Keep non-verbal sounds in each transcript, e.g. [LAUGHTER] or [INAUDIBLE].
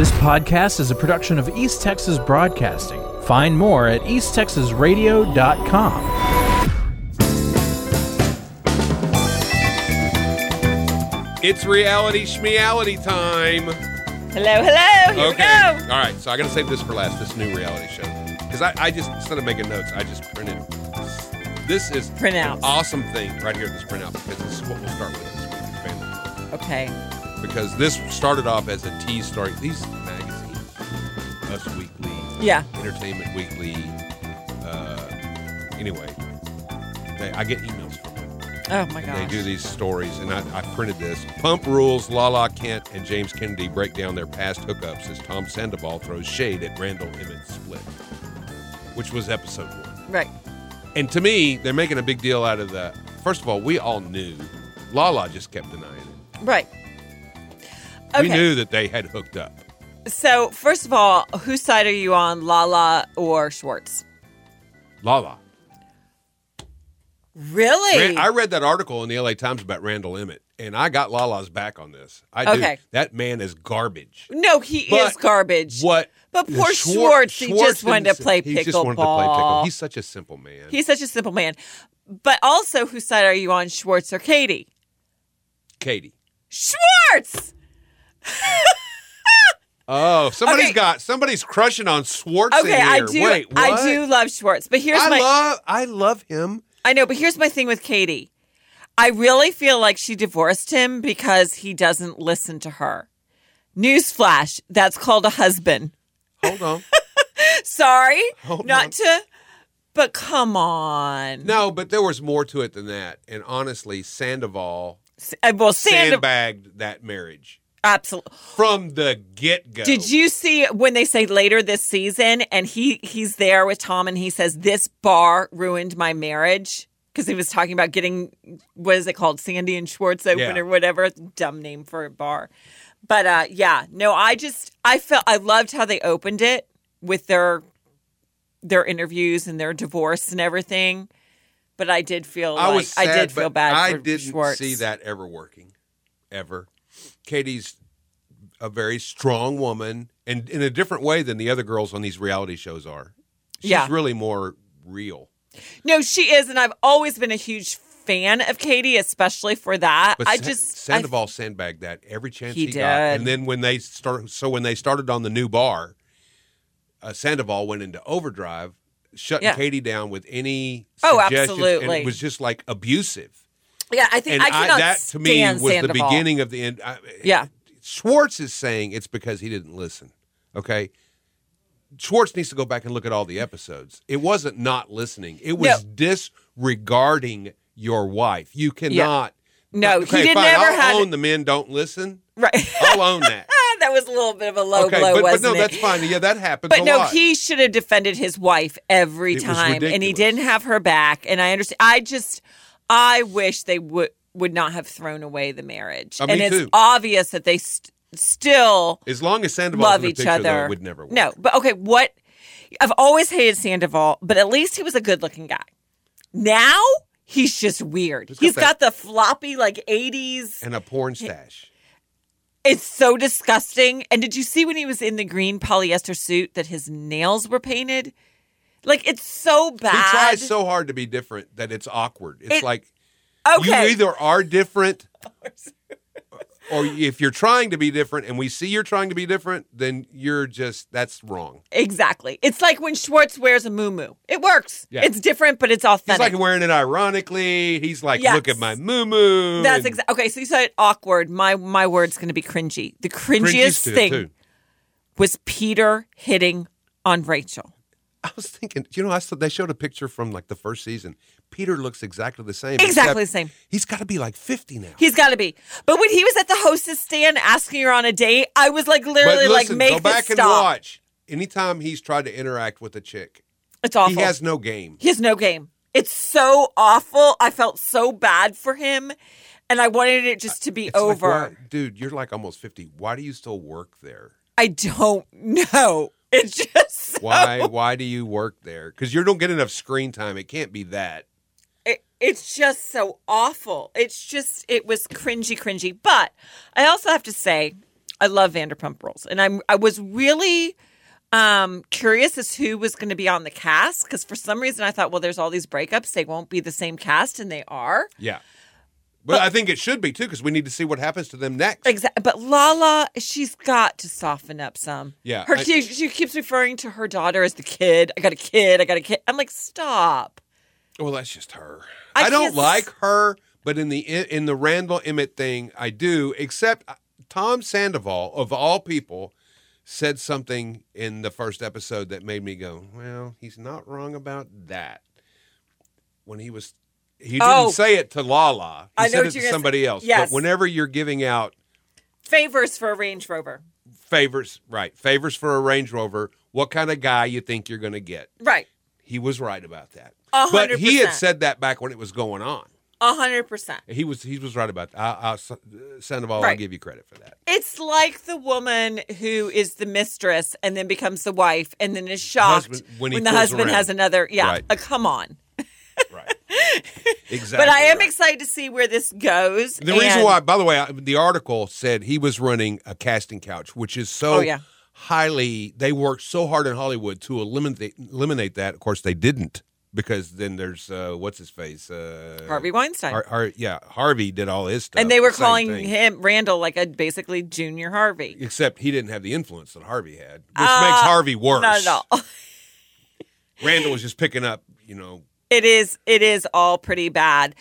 This podcast is a production of East Texas Broadcasting. Find more at easttexasradio.com. It's reality schmeality time. Hello, hello. Here okay. we go. All right. So I got to save this for last. This new reality show because I, I just instead of making notes, I just printed. This is Printouts. an awesome thing right here. This printout because this is what we'll start with this week. Family. Okay. Because this started off as a tease story. These magazines, Us Weekly, Yeah. Entertainment Weekly. Uh, anyway, they, I get emails from them. Oh my god! they do these stories, and I, I printed this. Pump Rules, Lala Kent, and James Kennedy break down their past hookups as Tom Sandoval throws shade at Randall Emmett's split, which was episode one. Right. And to me, they're making a big deal out of that. First of all, we all knew. Lala just kept denying it. Right. Okay. We knew that they had hooked up. So, first of all, whose side are you on, Lala or Schwartz? Lala. Really? I read that article in the LA Times about Randall Emmett, and I got Lala's back on this. I do. That man is garbage. no, he But is garbage. What? But poor Schwar- Schwartz, he just wanted to play He just wanted to play pickleball. He's such a simple man. He's such a simple man. But also, whose side are you on, Schwartz or Katie? Katie. Schwartz! [LAUGHS] Oh, somebody's Okay. got somebody's crushing on Schwartz. in Okay, I do. Wait, I do love Schwartz, but here's I my. love. I love him. I know, but here's my thing with Katie. I really feel like she divorced him because he doesn't listen to her. Newsflash, that's called a husband. Hold on. [LAUGHS] Sorry, Hold not on. to, but come on. no, but there was more to it than that. And honestly, Sandoval S- uh, well, Sand, sandbagged that marriage absolutely. from the get go. Did you see when they say later this season, and he he's there with Tom, and he says this bar ruined my marriage because he was talking about getting what is it called, Sandy and Schwartz open Yeah. or whatever, dumb name for a bar. But uh, yeah, no, I just I felt I loved how they opened it with their their interviews and their divorce and everything. But I did feel I like was I did feel bad. I didn't Schwartz. see that ever working, ever. Katie's a very strong woman, and in a different way than the other girls on these reality shows are. She's Yeah. really more real. No, she is, and I've always been a huge fan of Katie, especially for that. But I Sa- just Sandoval sandbagged that every chance He he, got, and then when they start, so when they started on the new bar, uh, Sandoval went into overdrive, shutting Yeah. Katie down with any Oh, absolutely. it was just like abusive. I, yeah, I think And I cannot that to me was Sandoval. the beginning of the end. I, Yeah. Schwartz is saying it's because he didn't listen. Okay. Schwartz needs to go back and look at all the episodes. It wasn't not listening. It was disregarding your wife. You cannot. No, he okay, did fine. never I'll had- own the men don't listen. Right. I'll own that. [LAUGHS] that was a little bit of a low okay, blow, but, but wasn't no, it? that's fine. Yeah, that happens But no, lot. he should have defended his wife every It time, and he didn't have her back. And I understand. I just, I wish they would would not have thrown away the marriage. Uh, and it's too. obvious that they st- still as long as Sandoval love each picture, other. though, would never work. No, but okay, what? I've always hated Sandoval, but at least he was a good looking guy. Now he's just weird. He's he's got got, that- the floppy like eighties. And a porn stash. It's so disgusting. And did you see when he was in the green polyester suit that his nails were painted? Like it's so bad. He tries so hard to be different that it's awkward. It's It- like okay. you either are different [LAUGHS] or if you're trying to be different and we see you're trying to be different, then you're just that's wrong. exactly. It's like when Schwartz wears a moo It works. Yeah. It's different, but it's He's authentic. like wearing it ironically. He's like, Yes. look at my moo moo. That's exactly okay. So you said awkward. My my word's going to be cringy. The cringiest thing Too. was Peter hitting on Rachel. I was thinking, you know, I saw, they showed a picture from like the first season. Peter looks exactly the same. Exactly the same. He's got to be like 50 now. He's got to be. But when he was at the hostess stand asking her on a date, I was like literally listen, like, make go back this and stop. watch. Anytime he's tried to interact with a chick, It's awful. he has no game. He has no game. It's so awful. I felt so bad for him, and I wanted it just to be It's like, over. why- dude, you're like almost 50. Why do you still work there? I don't [LAUGHS] know. It's just Why [LAUGHS] why do you work there? Because you don't get enough screen time. It can't be that. It, it's just so awful. It's just it was cringy, cringy. But I also have to say, I love Vanderpump Rules, and I'm I was really um curious as who was going to be on the cast because for some reason I thought, well, there's all these breakups, they won't be the same cast, and they are. Yeah. But, I think it should be too because we need to see what happens to them next. Exactly, but Lala, she's got to soften up some. Yeah, her I- she, she keeps referring to her daughter as the kid. I got a kid. I got a kid. I'm like, stop. Well, that's just her. I I, don't like her, but in the in the Randall Emmett thing, I do. Except uh, Tom Sandoval, of all people, said something in the first episode that made me go, "Well, he's not wrong about that." When he was, he didn't Oh. say it to Lala. He I know said it to somebody say. else. Yes. But whenever you're giving out Favors for a Range Rover. favors, right? Favors for a Range Rover. What kind of guy you think you're going to get? Right. He was right about that. A But he had said that back when it was going on. A hundred percent. He was he was right about that. I, I, Sandoval, I'll give you credit for that. It's like the woman who is the mistress and then becomes the wife and then is shocked Husband- when he the husband around. has another. Yeah, Right. uh, come on. Exactly. But I am right. excited to see where this goes. The reason why, by the way, the article said he was running a casting couch, which is so Oh, yeah. highly. They worked so hard in Hollywood to eliminate eliminate that. Of course, they didn't because then there's uh, what's his face, uh, Harvey Weinstein. Har- Har- yeah, Harvey did all his stuff, and they were Same calling thing. him Randall like a basically junior Harvey. Except he didn't have the influence that Harvey had, which Uh, makes Harvey worse. Not at all. [LAUGHS] Randall was just picking up, you know, It is. It is all pretty bad.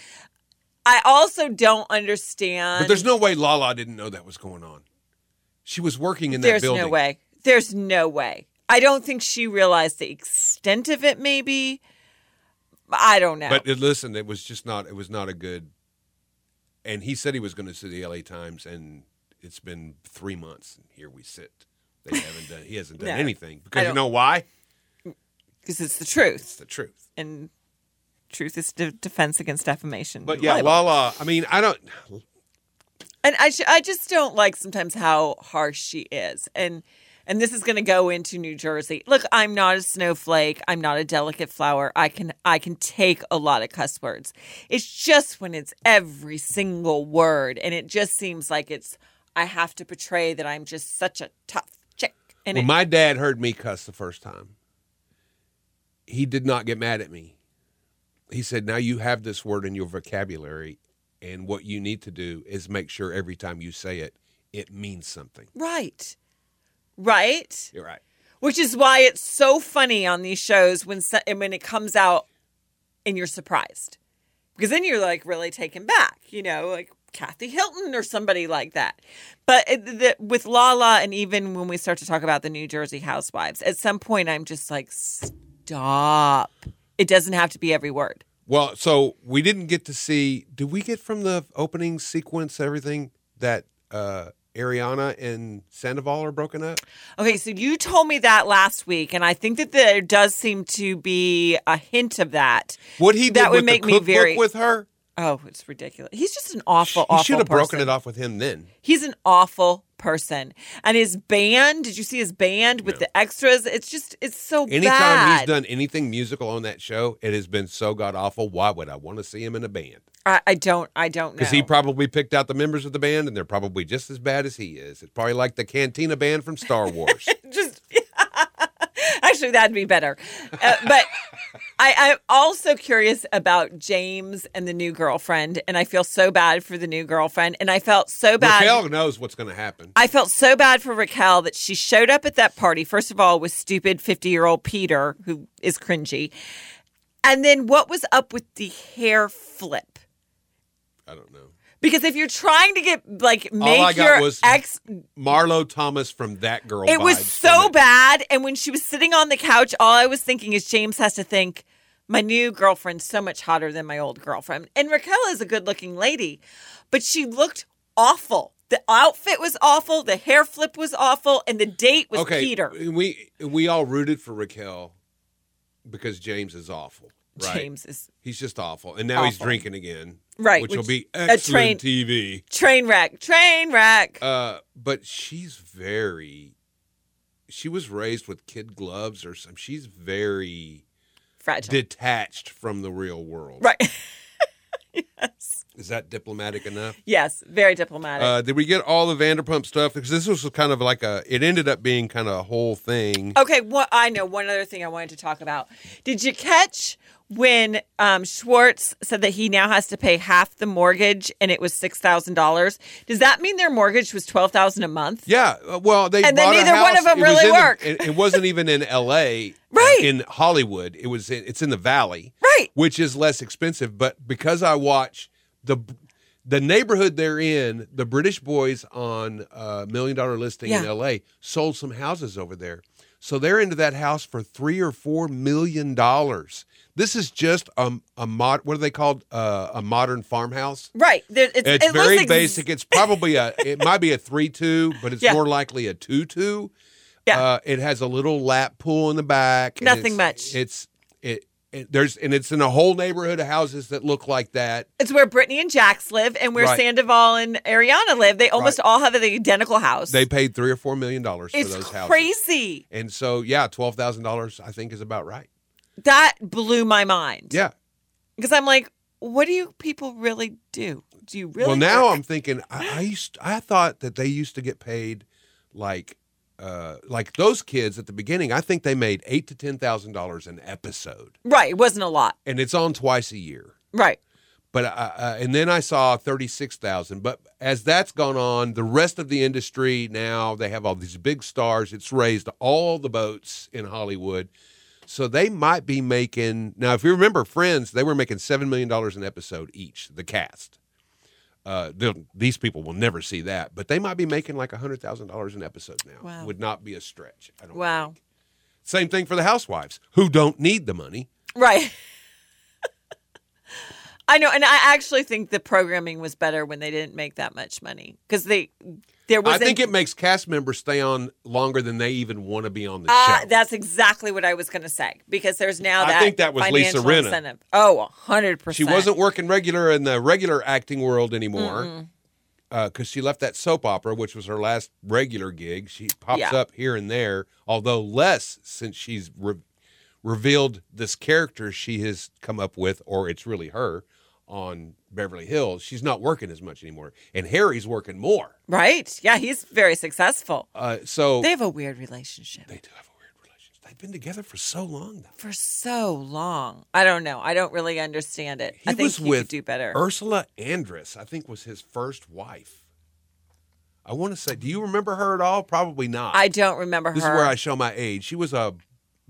I also don't understand. But there's no way Lala didn't know that was going on. She was working in that There's building. There's no way. There's no way. I don't think she realized the extent of it. Maybe. I don't know. But uh, listen, it was just not. It was not a good. And he said he was going to sue the L.A. Times, and it's been three months, and here we sit. They haven't done. He hasn't done No, anything because you know why? because it's the truth. It's the truth. and truth is de- defense against defamation. But yeah, Libel. Lala. I mean, I don't. and I sh- I just don't like sometimes how harsh she is, and and this is going to go into New Jersey. Look, I'm not a snowflake. I'm not a delicate flower. I can I can take a lot of cuss words. It's just when it's every single word, and it just seems like it's I have to portray that I'm just such a tough chick. And When it, my dad heard me cuss the first time, he did not get mad at me. He said, "Now you have this word in your vocabulary, and what you need to do is make sure every time you say it, it means something." right, right. You're right. Which is why it's so funny on these shows when when it comes out and you're surprised. Because then you're like really taken back, you know, like Kathy Hilton or somebody like that. But it, the, with Lala, and even when we start to talk about the New Jersey housewives, at some point I'm just like, stop. It doesn't have to be every word. Well, so we didn't get to see. Did we get from the opening sequence everything that uh, Ariana and Sandoval are broken up? Okay, so you told me that last week, and I think that there does seem to be a hint of that. What he That would make me very- with her, Oh, it's ridiculous. He's just an awful, he awful should have broken it off with him then. He's an awful person. And his band, did you see his band with the extras? It's just, it's so Anytime bad. he's done anything musical on that show, it has been so god awful. Why would I want to see him in a band? I, I don't, I don't know. Because he probably picked out the members of the band, and they're probably just as bad as he is. It's probably like the Cantina band from Star Wars. [LAUGHS] just, [LAUGHS] actually, that'd be better. Uh, but I, I'm also curious about James and the new girlfriend. And I feel so bad for the new girlfriend. And I felt so bad. Raquel knows what's going to happen. I felt so bad for Raquel that she showed up at that party, first of all, with stupid 50 year old Peter, who is cringy. And then what was up with the hair flip? I don't know. Because if you're trying to get, like, make your ex. Marlo Thomas from that girl. It was so bad. And when she was sitting on the couch, all I was thinking is James has to think, my new girlfriend's so much hotter than my old girlfriend. And Raquel is a good looking lady, but she looked awful. The outfit was awful, the hair flip was awful, and the date was okay, Peter. We we all rooted for Raquel because James is awful. Right? James is He's just awful, and now he's drinking again. Right, which, will which- be a excellent train- TV. train wreck, train wreck. Uh, but she's very. She was raised with kid gloves or something. She's very Fragile. detached from the real world. right. [LAUGHS] yes. Is that diplomatic enough? Yes, very diplomatic. Uh, did we get all the Vanderpump stuff? Because this was kind of like a. It ended up being kind of a whole thing. okay, what I know one other thing I wanted to talk about. Did you catch when um, Schwartz said that he now has to pay half the mortgage and it was six thousand dollars? Does that mean their mortgage was twelve thousand a month? Yeah, uh, well, they And then a neither one of them It really worked. the- it, it wasn't even in [LAUGHS] L.A. Right. uh, in Hollywood. It was. In, it's in the Valley, Right. Which is less expensive. But because I watch the the neighborhood they're in, the British boys on uh, Million Dollar Listing in L.A. sold some houses over there, so they're into that house for three or four million dollars. This is just a, a mod. What are they called? Uh, a modern farmhouse. Right. There, it's It's it very ex- basic. It's probably a. It might be a three-two, but it's Yeah. more likely a two-two. Yeah. Uh, it has a little lap pool in the back. Nothing it's- much. It's it, it. There's and it's in a whole neighborhood of houses that look like that. It's where Brittany and Jax live and where Right. Sandoval and Ariana live. They almost Right. all have the identical house. They paid three or four million dollars for it's those houses. crazy. And so yeah, twelve thousand dollars I think is about right. That blew my mind. Yeah. Because I'm like, what do you people really do? Do you really? well, now work? I'm thinking. I, I used. I thought that they used to get paid like. Uh, like those kids at the beginning, I think they made eight to ten thousand dollars an episode, right. It wasn't a lot. and it's on twice a year. Right. But uh, uh, and then I saw thirty six thousand. But as that's gone on, the rest of the industry now they have all these big stars. It's raised all the boats in Hollywood, so they might be making now. If you remember Friends, they were making seven million dollars an episode each. The cast. Uh, these people will never see that, but they might be making like hundred thousand dollars an episode now. Wow. Would not be a stretch. I don't. Wow. think. Same thing for the housewives who don't need the money. Right. [LAUGHS] I know, and I actually think the programming was better when they didn't make that much money because they there was. I think it makes cast members stay on longer than they even want to be on the Uh, show. that's exactly what I was going to say because there's now I that think that was Lisa Rinna. incentive. Oh, a hundred She wasn't working regular in the regular acting world anymore because she left that soap opera, which was her last regular gig. She pops Yeah. up here and there, although less since she's re- revealed this character she has come up with, or it's really her on Beverly Hills. She's not working as much anymore, and Harry's working more. right. Yeah, he's very successful. Uh, so They have a weird relationship they do have a weird relationship. They've been together for so long though. for so long. I don't know. I don't really understand it. He I think was he with could do better. Ursula Andress, I think was his first wife. I want to say, do you remember her at all? Probably not. I don't remember this her. is where I show my age. She was a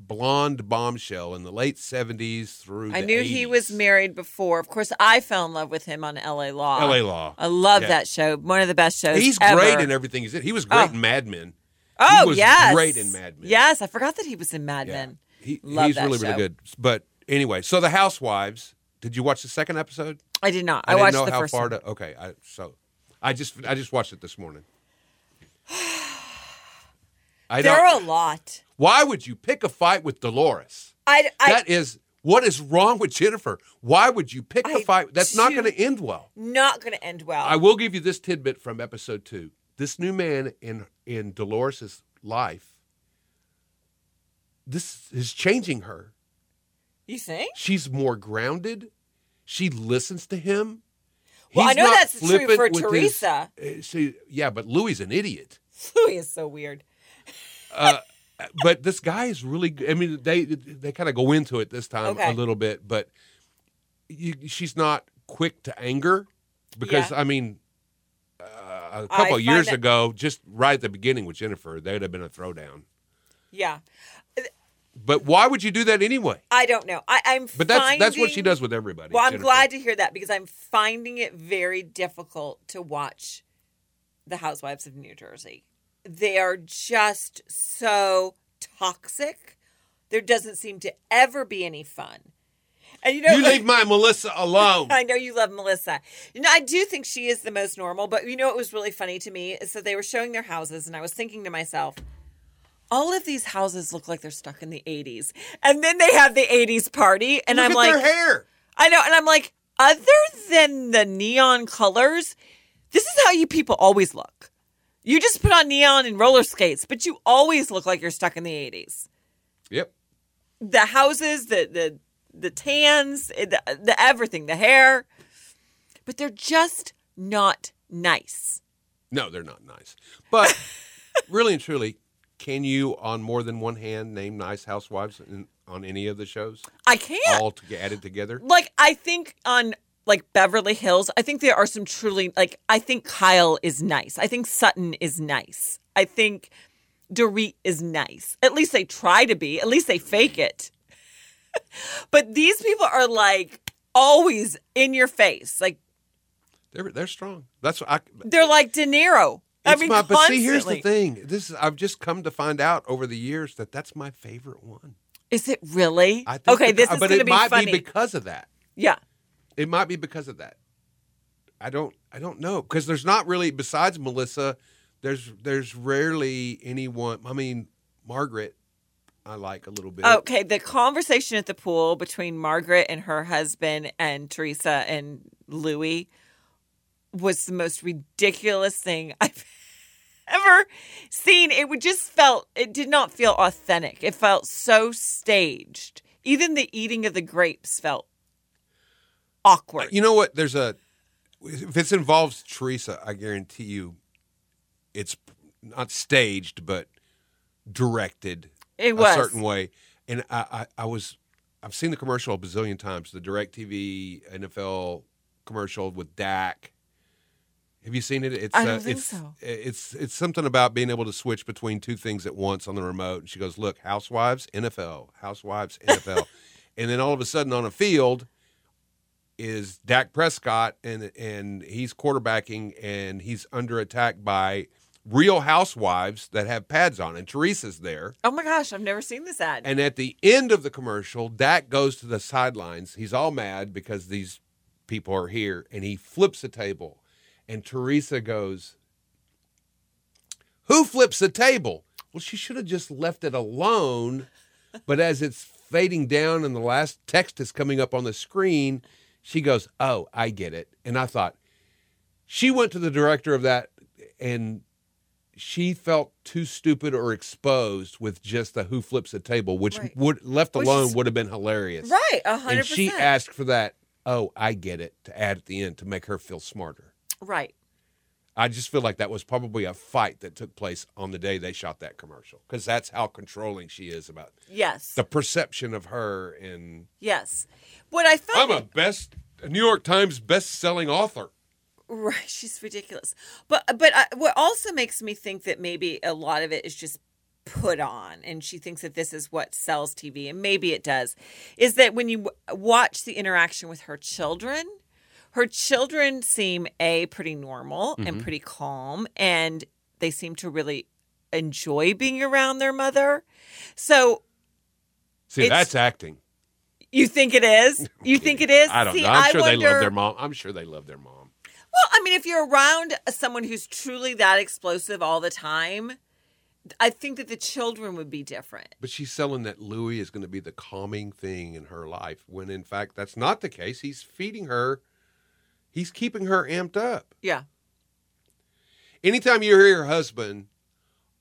blonde bombshell in the late 70s through I knew he was married before. Of course, I fell in love with him on L.A. Law. LA Law. I love Yeah. that show. One of the best shows. He's ever. great in everything he's in. He was oh. great Oh. in Mad Men. Oh he was yes, great in Mad Men. Yes, I forgot that he was in Mad Yeah. Men. He, Love he's that really, show. really good. But anyway, so the Housewives. Did you watch the second episode? I did not. I, didn't watched the how first far one. to. Okay, I, so I just I just watched it this morning. [SIGHS] [SIGHS] [SIGHS] I There don't. are a lot. Why would you pick a fight with Dolores? I, I That is what is wrong with Jennifer. Why would you pick a I fight? That's not going to end well. not going to end well. I will give you this tidbit from episode two. This new man in in Dolores's life. This is changing her. you think? She's more grounded. She listens to him. Well, I know that's true for with his- Teresa. uh, see, yeah, but Louis an idiot. [LAUGHS] Louis is so weird. But this guy is really. I mean, they they kind of go into it this time Okay. a little bit, but you, she's not quick to anger because Yeah. I mean, uh, a couple of years that- ago, just right at the beginning with Jennifer, there'd have been a throwdown. Yeah, But why would you do that anyway? I don't know. I, I'm. But that's that's what she does with everybody. Well, I'm Jennifer. glad to hear that because I'm finding it very difficult to watch The Housewives of New Jersey. They are just so toxic. There doesn't seem to ever be any fun. And you know, You leave [LAUGHS] my Melissa alone. I know you love Melissa. You know, I do think she is the most normal, but you know what was really funny to me is that they were showing their houses, and I was thinking to myself, all of these houses look like they're stuck in the 80s. And then they have the 80s party, and Look I'm like, their hair. I know, and I'm like, other than the neon colors, this is how you people always look. You just put on neon and roller skates, but you always look like you're stuck in the 80s. Yep. The houses, the the the tans, eh, the, the everything, the hair. but they're just not nice. No, they're not nice. But [LAUGHS] really and truly, can you, on more than one hand, name nice housewives in, on any of the shows? I can't. All to, added together? like I think on like Beverly Hills, I think there are some truly like I think Kyle is nice. I think Sutton is nice. I think Dorit is nice. At least they try to be. At least they fake it. [LAUGHS] but these people are like always in your face. Like They're, they're strong. That's what I. they're like De Niro. I mean, my, but see, here's the thing. This is I've just come to find out over the years that that's my favorite one. Is it really? I think okay, this is going to it be might funny. be because of that. yeah. It might be because of that. I don't. I don't know because there's not really besides Melissa. There's there's rarely anyone. I mean, Margaret, I like a little bit. Okay, the conversation at the pool between Margaret and her husband and Teresa and Louis was the most ridiculous thing [LAUGHS] I've ever seen. It would just felt it did not feel authentic. It felt so staged. Even the eating of the grapes felt awkward. You know what? There's a if it involves Teresa, I guarantee you, it's not staged but directed It a certain way. And I, I, I was I've seen the commercial a bazillion times. The DirecTV NFL commercial with Dak. Have you seen it? It's I don't uh, think it's, so. It's it's something about being able to switch between two things at once on the remote. And she goes, "Look, Housewives, NFL, Housewives, NFL," [LAUGHS] and then all of a sudden on a field is Dak Prescott, and and he's quarterbacking, and he's under attack by real housewives that have pads on, and Teresa's there. Oh my gosh, I've never seen this ad. And at the end of the commercial, Dak goes to the sidelines. He's all mad because these people are here, and he flips a table. And Teresa goes, Who flips the table? Well, she should have just left it alone. But as it's fading down and the last text is coming up on the screen, she goes, Oh, I get it. And I thought, she went to the director of that and she felt too stupid or exposed with just the who flips the table, which Right. would left Which alone is- would have been hilarious. right, a hundred And she asked for that. Oh, I get it to add at the end to make her feel smarter. Right. I just feel like that was probably a fight that took place on the day they shot that commercial because that's how controlling she is about Yes. the perception of her. And yes. What I found I'm a best New York Times best-selling author. Right, [LAUGHS] she's ridiculous. But but I, what also makes me think that maybe a lot of it is just put on, and she thinks that this is what sells TV, and maybe it does. Is that when you w- watch the interaction with her children, her children seem a pretty normal and mm-hmm. pretty calm, and they seem to really enjoy being around their mother. So See, that's acting. you think it is? [LAUGHS] You think it is? I don't See, know. I'm sure they love their mom. I'm sure they love their mom. Well, I mean, if you're around someone who's truly that explosive all the time, I think that the children would be different. But she's selling that Louis is going to be the calming thing in her life, when in fact that's not the case. He's feeding her. He's keeping her amped up. Yeah. anytime you hear your husband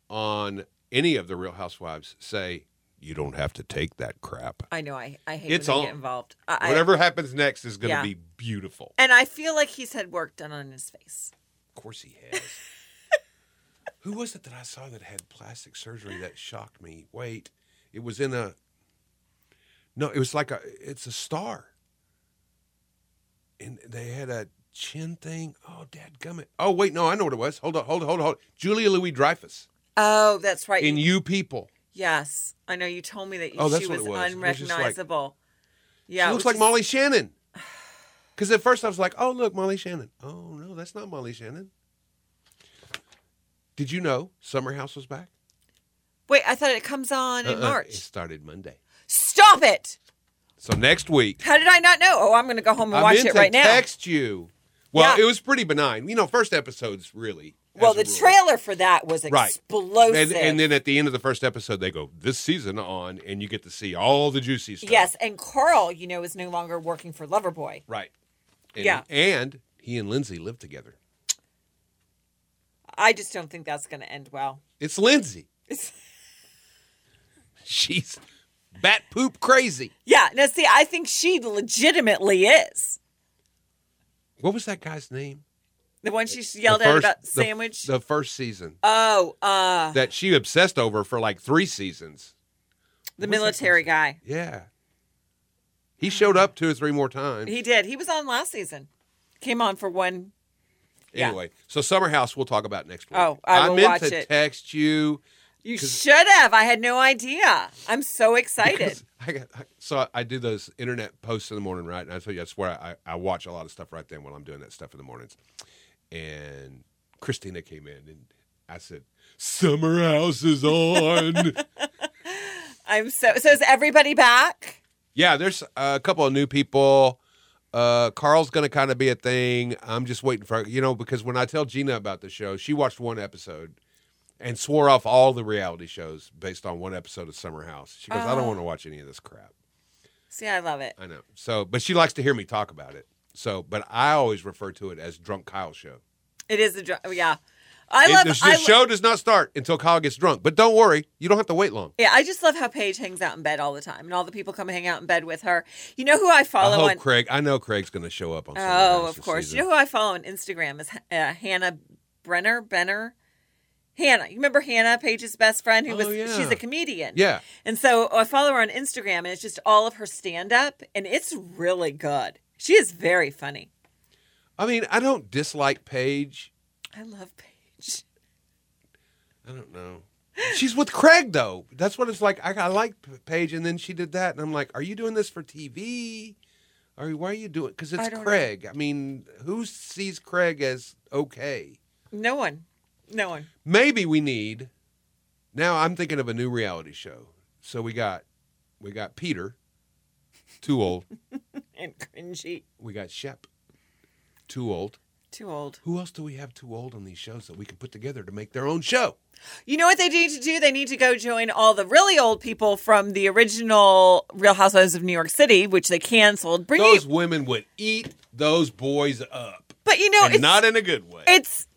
on any of the Real Housewives say, "You don't have to take that crap." I know. I, I hate It's when on. get involved. I, I- Whatever happens next is going to Yeah. be beautiful. and I feel like he's had work done on his face. Of course, he has. [LAUGHS] Who was it that I saw that had plastic surgery that shocked me? Wait, it was in a. No, it was like a. It's a star. And they had a chin thing. Oh, dad gummit. Oh, wait, no, I know what it was. Hold on, hold on, hold on, hold on. Julia Louis Dreyfus Oh, that's right. in You People. yes, I know. You told me that Oh, that's she what was, it was. It was like- unrecognizable. yeah, she it looks like just- Molly Shannon. Because at first I was like, oh, look, Molly Shannon. Oh, no, that's not Molly Shannon. Did you know Summer House was back? Wait, I thought it comes on in Uh-uh, It March. started Monday. Stop it! So next week, How did I not know? Oh, I'm going to go home and I watch it right now. text you. Well, Yeah. it was pretty benign. You know, first episode's really. well, the trailer for that was Right. explosive. And, and then at the end of the first episode, they go, this season on, and you get to see all the juicy stuff. Yes, and Carl, you know, is no longer working for Loverboy. Right. And, Yeah. And he and Lindsay live together. I just don't think that's going to end well. It's Lindsay. It's- [LAUGHS] She's bat poop crazy. yeah, now see, I think she legitimately is. What was that guy's name? The one she yelled The at about the- sandwich. The, first season oh, uh, that she obsessed over for like three seasons. the that military guy. Yeah. He showed up two or three more times. He did. He was on last season. Came on for one. yeah. Anyway, so Summer House we'll talk about next week. Oh, I will meant watch to it. text you. You should have. I had no idea. I'm so excited. I got, so I do those internet posts in the morning, right? And I tell you, I swear I, I watch a lot of stuff right then while I'm doing that stuff in the mornings. And Christina came in and I said, Summer House is on. [LAUGHS] I'm so. So is everybody back? yeah, there's a couple of new people. Uh, Carl's going to kind of be a thing. I'm just waiting for, you know, because when I tell Gina about the show, she watched one episode and swore off all the reality shows based on one episode of Summer House. She goes, I don't Oh. want to watch any of this crap. See, I love it. I know. So, but she likes to hear me talk about it. So, but I always refer to it as Drunk Kyle Show. It is a dr- yeah. I It- love. the, the I lo- show does not start until Kyle gets drunk. But don't worry, you don't have to wait long. yeah, I just love how Paige hangs out in bed all the time, and all the people come hang out in bed with her. You know who I follow? I hope on? Craig. I know Craig's going to show up on. Oh, of course. season. You know who I follow on Instagram is uh, Hannah Brenner. Benner. Hannah, you remember Hannah, Paige's best friend, who Oh, was yeah. she's a comedian. Yeah. And so I follow her on Instagram, and it's just all of her stand up, and it's really good. She is very funny. I mean, I don't dislike Paige. I love Paige. I don't know. She's with Craig though. That's what it's like. I, I like Paige, and then she did that, and I'm like, "Are you doing this for TV? Are you, why are you doing? Because it's know. Craig. I mean, who sees Craig as okay? No one, no one. maybe we need now i'm thinking of a new reality show so we got we got peter too old [LAUGHS] And cringy. we got shep too old Too old. who else do we have too old on these shows that we can put together to make their own show You know what they need to do? They need to go join all the really old people from the original Real Housewives of New York City, which they canceled. Bring those you, women would eat those boys up but you know, and it's not in a good way it's.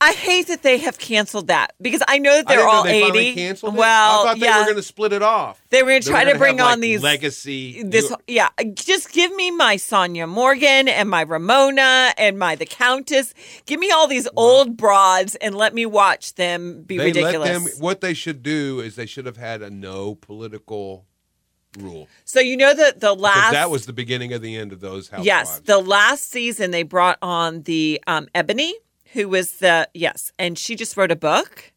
I hate that they have canceled that because I know that they're all they eighty. canceled it. Well, I thought they yeah, were going to split it off. They were gonna try to bring have, on like, these- legacy. this yeah just give me my sonja morgan and my ramona and my the countess give me all these old broads and let me watch them be they ridiculous let them. What they should do is they should have had a no political rule. so you know that the Because last that was the beginning of the end of those housewives. yes the last season they brought on the um, eboni who was the yes and she just wrote a book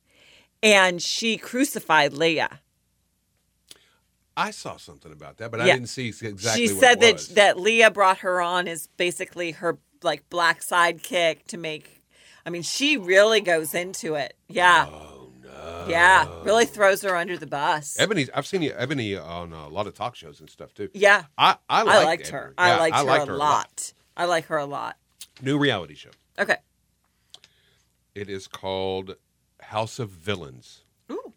and she crucified leah I saw something about that, but I didn't see exactly. she what said that that leah brought her on as basically her like black sidekick to make i mean she really goes into it yeah Oh no! Yeah, really throws her under the bus. Eboni, I've seen Eboni on a lot of talk shows and stuff too. Yeah, I I, I liked, liked her. Eboni. I Yeah, liked her liked a lot. I like her a lot. New reality show. Okay. It is called House of Villains. Ooh,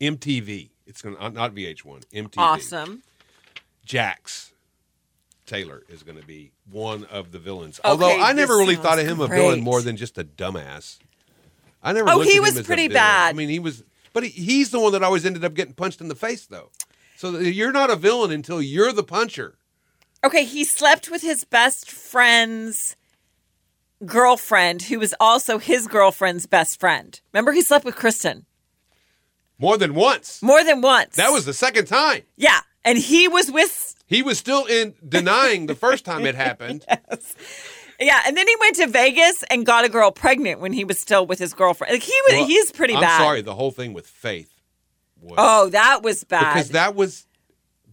MTV. It's gonna not VH1. MTV. awesome. Jax Taylor is going to be one of the villains. Okay, Although I never really thought of him a villain more than just a dumbass. I never. Oh, he at was as pretty bad. I mean, he was, but he, he's the one that always ended up getting punched in the face, though. So you're not a villain until you're the puncher. Okay, he slept with his best friend's girlfriend, who was also his girlfriend's best friend. Remember, he slept with Kristen More than once. more than once. That was the second time. yeah, and he was with He was still in denying the first time it [LAUGHS] happened. yes. yeah, and then he went to Vegas and got a girl pregnant when he was still with his girlfriend. Like he was, Well, he's pretty I'm bad. sorry, the whole thing with Faith was Oh, that was bad. because that was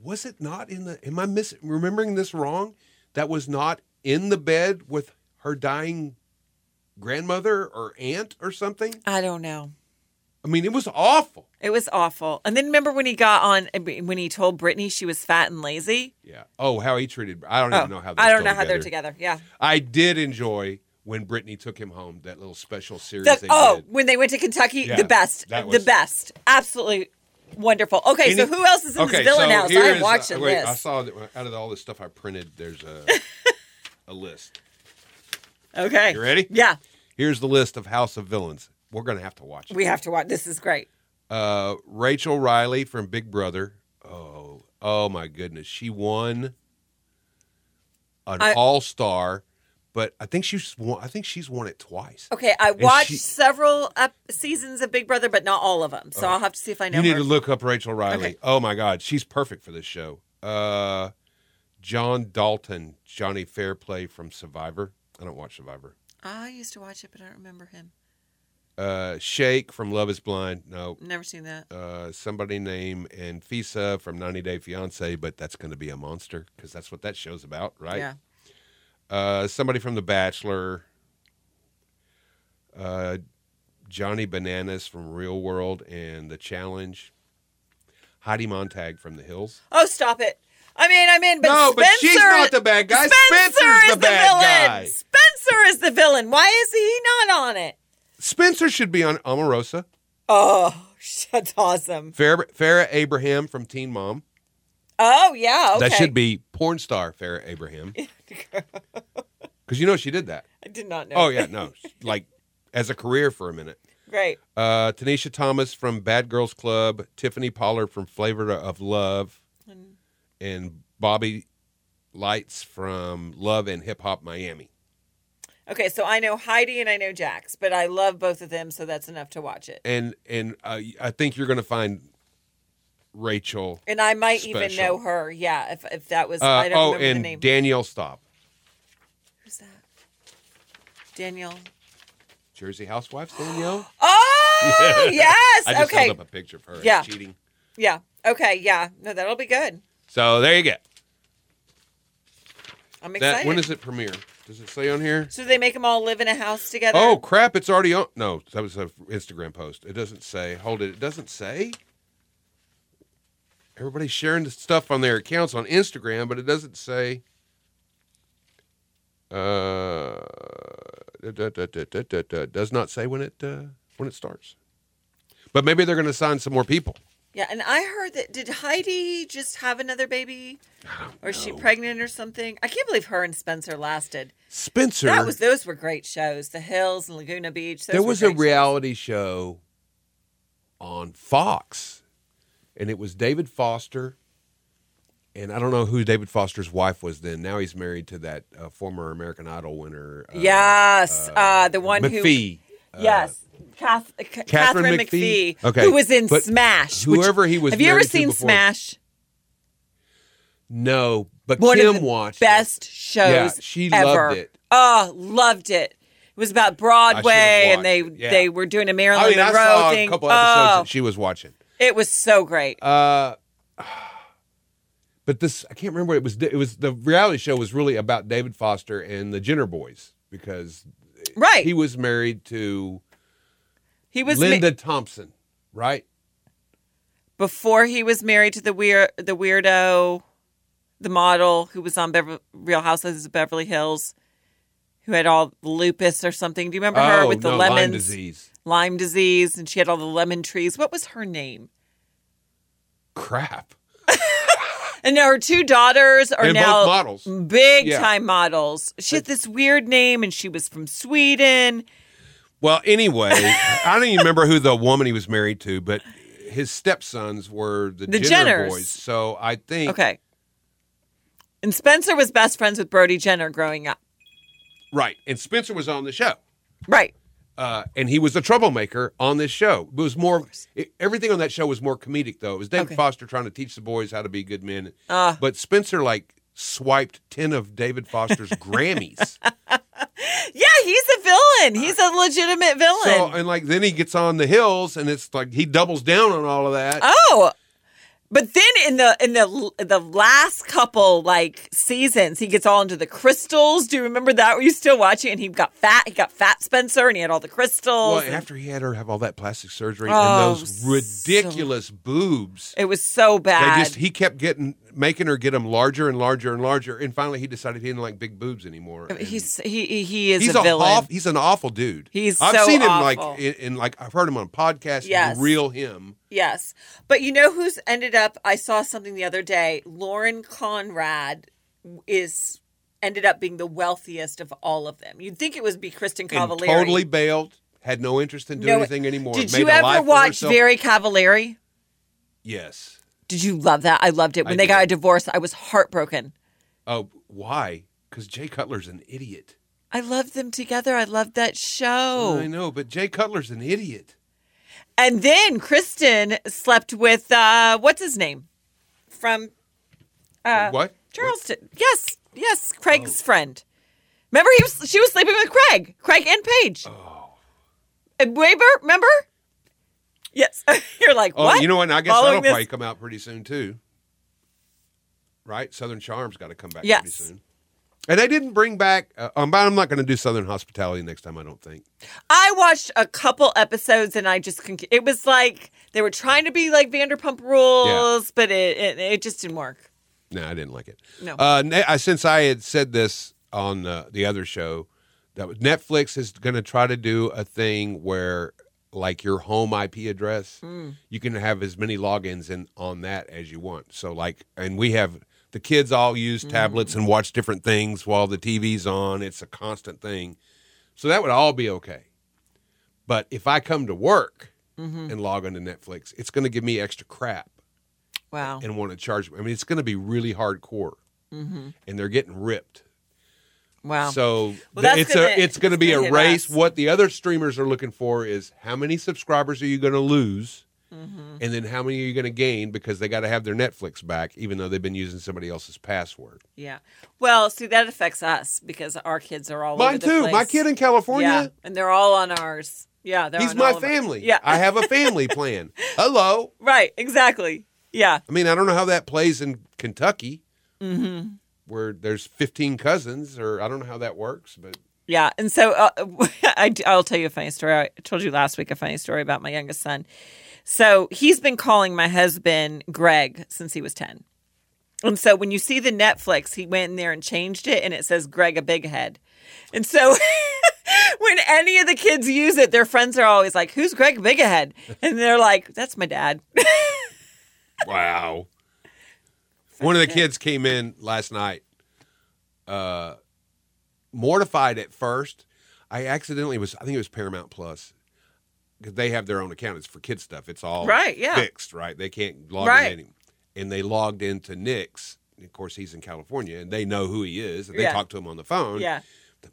was it not in the am I miss remembering this wrong? That was not in the bed with her dying grandmother or aunt or something. I don't know. I mean, it was awful. It was awful. And then remember when he got on when he told Brittany she was fat and lazy? Yeah. Oh, how he treated. I don't Oh, even know how. They're I don't know how they're together. Yeah. I did enjoy when Brittany took him home. That little special series The- oh, did. when they went to Kentucky, Yeah, the best, that the best, absolutely wonderful. Okay, so who else is in okay, this villain so house? I'm uh, watching wait, this. I saw that out of all this stuff I printed. There's a [LAUGHS] a list. Okay, You ready? Yeah, Here's the list of House of Villains. We're gonna have to watch it. we have to watch. This is great. Uh, Rachel Reilly from Big Brother. Oh, oh my goodness, she won an I- all star, but I think she's won, I think she's won it twice. Okay, I watched she- several ep- seasons of Big Brother, but not all of them. So I'll have to see if I know You need her. to look up Rachel Reilly. Okay. Oh my God, she's perfect for this show. Uh, John Dalton, Jonny Fairplay from Survivor. I don't watch Survivor. I used to watch it, but I don't remember him. Uh, Shake from Love Is Blind. No. Never seen that. Uh, somebody named Anfisa from 90 Day Fiance, but that's going to be a monster because that's what that show's about, right? Yeah. Uh, somebody from The Bachelor. Uh, Johnny Bananas from Real World and The Challenge. Heidi Montag from The Hills. Oh, stop it. I mean, I'm in, but No, Spencer, but she's not the bad guy. Spencer Spencer's is the bad villain. guy. Spencer is the villain. Why is he not on it? Spencer should be on Omarosa. Oh, [LAUGHS] that's awesome. Farrah, Farrah Abraham from Teen Mom. Oh, yeah. Okay. That should be porn star Farrah Abraham. [LAUGHS] Because you know she did that. I did not know. Oh, yeah, no. [LAUGHS] like as a career for a minute. Great. Uh, Tanisha Thomas from Bad Girls Club, Tiffany Pollard from Flavor of Love, and Bobby Lytes from Love and Hip Hop Miami. Okay, so I know Heidi and I know Jax, but I love both of them, so that's enough to watch it. And and uh, I think you're going to find Rachel. And I might even know her. Yeah, if if that was Uh, I don't oh, remember the and name. Danielle Staub, Who's that? Danielle. Jersey Housewives. Danielle. [GASPS] Oh [LAUGHS] yes. I just okay. held up a picture of her. Yeah. Cheating. Yeah. Okay. Yeah. No, that'll be good. So there you go. I'm excited. That when does it premiere? Does it say on here? so they make them all live in a house together. Oh crap! It's already on. No, that was an Instagram post. It doesn't say. Hold it. It doesn't say. Everybody's sharing the stuff on their accounts on Instagram, but it doesn't say. Uh, da- da- da- da- da- da- da- does not say when it uh, when it starts. But maybe they're going to sign some more people. Yeah, and I heard that did Heidi just have another baby, or is she pregnant or something? I can't believe her and Spencer lasted. Spencer. That was those were great shows. The Hills and Laguna Beach. There was a great shows. reality show on Fox, and it was David Foster. And I don't know who David Foster's wife was then. Now he's married to that uh, former American Idol winner. Uh, Yes, uh, the one who McPhee. yes, Kath, uh, Ca- Katharine, McPhee, McPhee? Okay, who was in but Smash. which- whoever he was Have you ever seen Smash? No, but One Kim of the watched it. best shows. Yeah, she ever. loved it. Oh, loved it. It was about Broadway, and they yeah. they were doing a Marilyn I mean, I saw thing. a couple episodes oh, that she was watching. it was so great. Uh, [SIGHS] but this I can't remember. It was it was the reality show was really about David Foster and the Jenner boys because right. he was married to He was ma- Linda Thompson, right? before he was married to the weird the weirdo, the model who was on Bever- Real Housewives of Beverly Hills, who had all lupus or something. Do you remember her oh with the no, lemons? Lyme disease. Lyme disease, and she had all the lemon trees. What was her name? Crap. [LAUGHS] And now her two daughters are both now models. big Yeah. time models. She had this weird name, and she was from Sweden. Well, anyway, [LAUGHS] I don't even remember who the woman he was married to, but his stepsons were the, The Jenner Jenners. boys. So I think Okay. And Spencer was best friends with Brody Jenner growing up. right. And Spencer was on the show. Right. uh, and he was a troublemaker on this show. It was more it, everything on that show was more comedic though. It was David Okay. Foster trying to teach the boys how to be good men, Uh. but Spencer like swiped ten of David Foster's [LAUGHS] Grammys. Yeah, he's a villain. He's a legitimate villain. So and like then he gets on the hills and it's like he doubles down on all of that. Oh, but then in the in the the last couple like seasons, he gets all into the crystals. Do you remember that? Were you still watching? And he got fat. He got fat Spencer, and he had all the crystals. well, and after he had her have all that plastic surgery Oh, and those so- ridiculous boobs, it was so they bad. just he kept getting making her get them larger and larger and larger, and finally he decided he didn't like big boobs anymore. and- he's he he- is he's a a villain. awf- he's an awful dude. He's I've so seen him like in, in like I've heard him on podcasts. Yes. real him. Yes. But you know who's ended up I saw something the other day. Lauren Conrad is ended up being the wealthiest of all of them. You'd think it would be Kristin And Cavallari. totally bailed. Had no interest in doing No, anything anymore. Did you ever watch. Very Cavallari? Yes. Did you love that? I loved it. When I they got a divorce, I was heartbroken. Oh, why? Because Jay Cutler's an idiot. I loved them together. I loved that show. I know, but Jay Cutler's an idiot. And then Kristen slept with uh what's his name? From uh what? Charleston. Yes, yes, Craig's friend. Remember he was she was sleeping with Craig. Craig and Paige. Oh. And Weber, remember? Yes. [LAUGHS] You're like, Oh, you know what? I guess Following that'll this- probably come out pretty soon too. Right? Southern Charm's got to come back pretty soon. And they didn't bring back. Uh, um, but I'm not going to do Southern Hospitality next time. I don't think. I watched a couple episodes and I just. It was like they were trying to be like Vanderpump Rules, but it, it it just didn't work. No, I didn't like it. No. Uh, I, since I had said this on uh, the other show, that Netflix is going to try to do a thing where, like your home IP address, you can have as many logins in on that as you want. So, like, and we have the kids all use tablets and watch different things while the TV's on. It's a constant thing. So that would all be okay. But if I come to work and log on to Netflix, it's going to give me extra crap Wow. and want to charge me. I mean, it's going to be really hardcore, and they're getting ripped. Wow. So Well, it's gonna- a it's going to be a race. us. What the other streamers are looking for is how many subscribers are you going to lose, Mm-hmm. and then how many are you going to gain because they got to have their Netflix back, even though they've been using somebody else's password. yeah. Well, see, that affects us because our kids are all Mine the too. place. My kid in California. Yeah, and they're all on ours. Yeah, they're He's on my family. Yeah. I have a family [LAUGHS] plan. Hello. right. Exactly. Yeah. I mean, I don't know how that plays in Kentucky, mm-hmm. where there's 15 cousins, or I don't know how that works, but Yeah, and so uh, [LAUGHS] I, will tell you a funny story. I told you last week a funny story about my youngest son. So he's been calling my husband Greg since he was 10. And so when you see the Netflix, he went in there and changed it, and it says Greg a big head. And so [LAUGHS] when any of the kids use it, their friends are always like, Who's Greg Big Ahead? And they're like, That's my dad. [LAUGHS] Wow. One of the kids came in last night, uh, mortified at first. I accidentally was, I think it was Paramount Plus, because they have their own account. It's for kid stuff. It's all Right, yeah. fixed, right? They can't log Right. in. Any, and they logged into Nick's. Of course, he's in California, and they know who he is, and they Yeah. talk to him on the phone. yeah.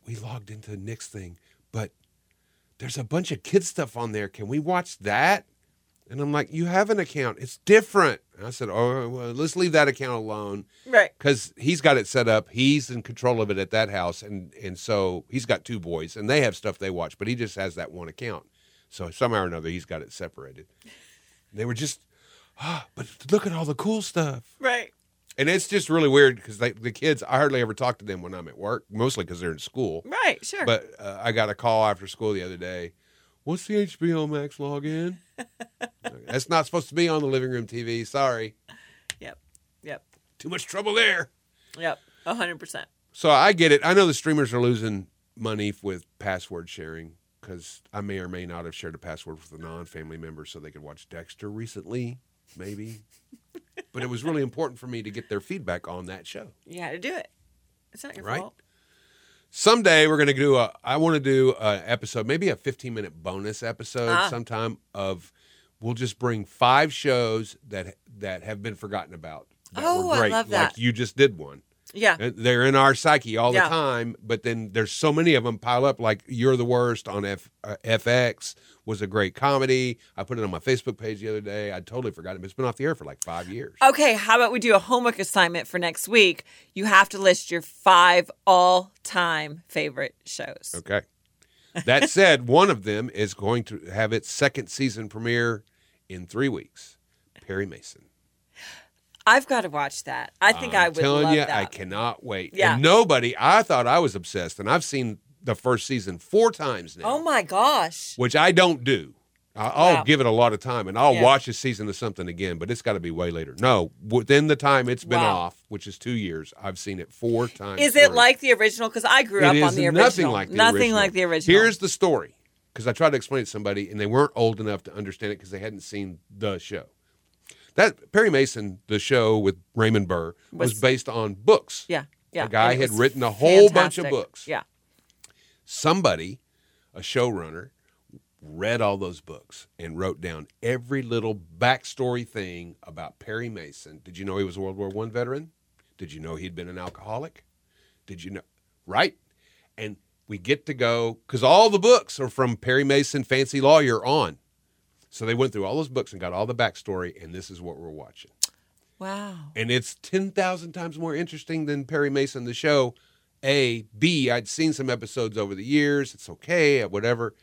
We logged into Nick's thing, but there's a bunch of kid stuff on there. Can we watch that? And I'm like, you have an account. It's different. And I said, oh, well, let's leave that account alone Right. because he's got it set up. He's in control of it at that house, and and so he's got two boys, and they have stuff they watch, but he just has that one account. So somehow or another, he's got it separated. They were just, ah, but look at all the cool stuff. Right. And it's just really weird because the kids, I hardly ever talk to them when I'm at work, mostly because they're in school. Right. Sure. But uh, I got a call after school the other day. What's the HBO Max login? [LAUGHS] That's not supposed to be on the living room TV. Sorry. yep. Yep. Too much trouble there. Yep. A hundred percent. So I get it. I know the streamers are losing money with password sharing because I may or may not have shared a password with a non family member so they could watch Dexter recently, maybe. [LAUGHS] but it was really important for me to get their feedback on that show. You had to do it. It's not your Right. fault. someday we're going to do a i want to do an episode maybe a 15 minute bonus episode Ah. sometime of we'll just bring five shows that that have been forgotten about that Oh, were I great love like you just did one Yeah. They're in our psyche all Yeah. the time but then there's so many of them pile up like you're the worst on F, uh, fx was a great comedy i put it on my facebook page the other day i totally forgot it it's been off the air for like five years Okay, how about we do a homework assignment for next week? You have to list your five all time favorite shows. Okay. That said, one of them is going to have its second season premiere in three weeks. Perry Mason. I've got to watch that. I think I'm I would telling love you, that. I cannot wait. Yeah. And nobody, I thought I was obsessed, and I've seen the first season four times now, Oh my gosh. which I don't do. I- I'll Wow. give it a lot of time, and I'll Yeah. watch a season of something again, but it's got to be way later. No, within the time it's been Wow. off, which is two years, I've seen it four times. Is it through. like the original? Because I grew up It on is the original. nothing like the Nothing original. like the original. Here's the story, because I tried to explain it to somebody, and they weren't old enough to understand it because they hadn't seen the show. That Perry Mason, the show with Raymond Burr, was, Was- based on books. yeah, yeah. The guy had written a whole bunch of books. Yeah. Somebody, a showrunner, read all those books and wrote down every little backstory thing about Perry Mason. Did you know he was a World War One veteran? Did you know he'd been an alcoholic? Did you know? Right? And we get to go because all the books are from Perry Mason, Fancy Lawyer on. So they went through all those books and got all the backstory, and this is what we're watching. Wow. And it's 10,000 times more interesting than Perry Mason, the show. A. B. I'd seen some episodes over the years. It's okay, whatever.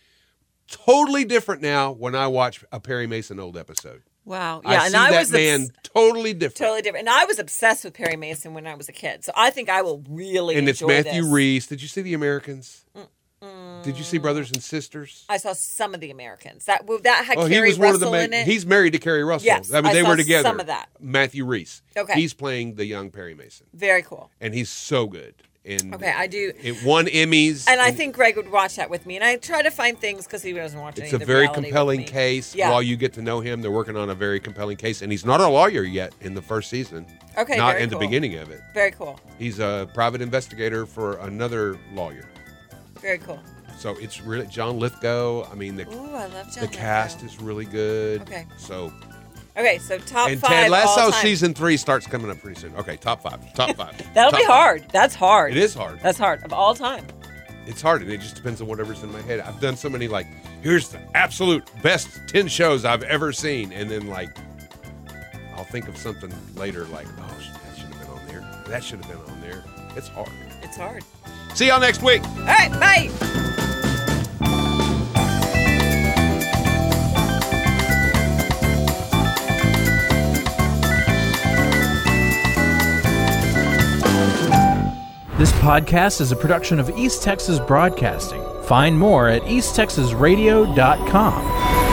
Totally different now when I watch a Perry Mason old episode. Wow. Yeah, I and I that was man obs- totally different. totally different. And I was obsessed with Perry Mason when I was a kid. So I think I will really and it's Matthew this. Rhys. Did you see The Americans? Mm. Did you see Brothers and Sisters? I saw some of the Americans. That that had Oh, he Keri was one of Russell the in it. He's married to Keri Russell. Yes, I mean I they saw were together. some of that. Matthew Rhys. Okay. He's playing the young Perry Mason, Very cool. and he's so good. And Okay, I do. It won Emmys, And I think Greg would watch that with me. And I try to find things because he doesn't watch it's a very compelling case. Yeah. While you get to know him, they're working on a very compelling case, and he's not a lawyer yet in the first season. Okay, not in cool. the beginning of it. Very cool. He's a private investigator for another lawyer. Very cool. So it's really John Lithgow. I mean, the Ooh, I love John the cast Lithgow. is really good. Okay. So Okay, so top and five. Ted Lasso all time. season three starts coming up pretty soon. Okay, top five. Top five. [LAUGHS] That'll Top be five. hard. That's hard. It is hard. That's hard of all time. It's hard, and it just depends on whatever's in my head. I've done so many like, here's the absolute best ten shows I've ever seen, and then like, I'll think of something later like, oh, that should have been on there. That should have been on there. It's hard. It's hard. See y'all next week. All right, bye. This podcast is a production of East Texas Broadcasting. Find more at easttexasradio.com.